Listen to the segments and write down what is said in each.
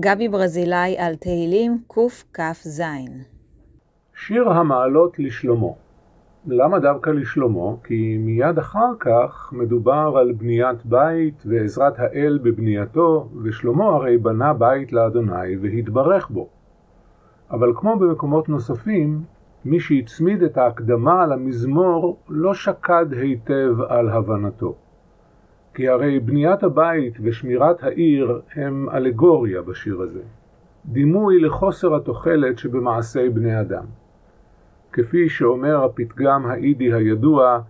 גבי ברזילי על תהילים קכ"ז שיר המעלות לשלמה למה דווקא לשלמה? כי מיד אחר כך מדובר על בניית בית ועזרת האל בבנייתו, ושלמה הרי בנה בית לאדוני והתברך בו. אבל כמו במקומות נוספים, מי שהצמיד את ההקדמה למזמור לא שקד היטב על הבנתו. כי הרי בניית הבית ושמירת העיר הם אלגוריה בשיר הזה, דימוי לחוסר התוחלת שבמעשי בני אדם. כפי שאומר הפתגם האידי הידוע,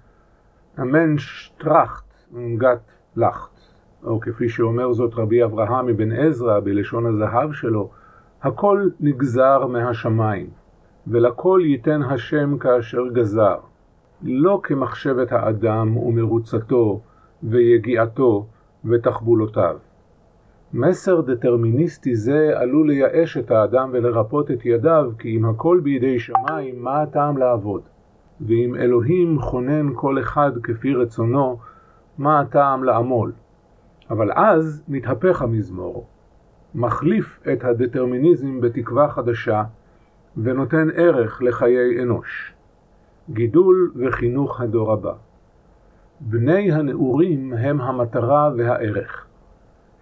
המנש טראכט גת לכט, או כפי שאומר זאת רבי אברהם מבן עזרא בלשון הזהב שלו, הכל נגזר מהשמיים, ולכל ייתן השם כאשר גזר, לא כמחשבת האדם ומרוצתו ויגיעתו ותחבולותיו. מסר דטרמיניסטי זה עלול לייאש את האדם ולרפות את ידיו, כי אם הכל בידי שמיים, מה הטעם לעבוד? ואם אלוהים חונן כל אחד כפי רצונו, מה הטעם לעמול? אבל אז מתהפך המזמור, מחליף את הדטרמיניזם בתקווה חדשה, ונותן ערך לחיי אנוש. גידול וחינוך הדור הבא. בני הנעורים הם המטרה והערך.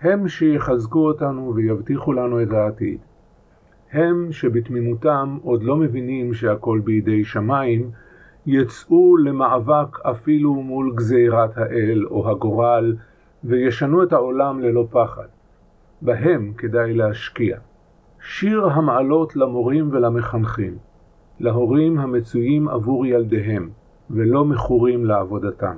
הם שיחזקו אותנו ויבטיחו לנו את העתיד. הם שבתמימותם עוד לא מבינים שהכל בידי שמיים, יצאו למאבק אפילו מול גזירת האל או הגורל, וישנו את העולם ללא פחד. בהם כדאי להשקיע. שיר המעלות למורים ולמחנכים, להורים המצויים עבור ילדיהם, ולא מכורים לעבודתם.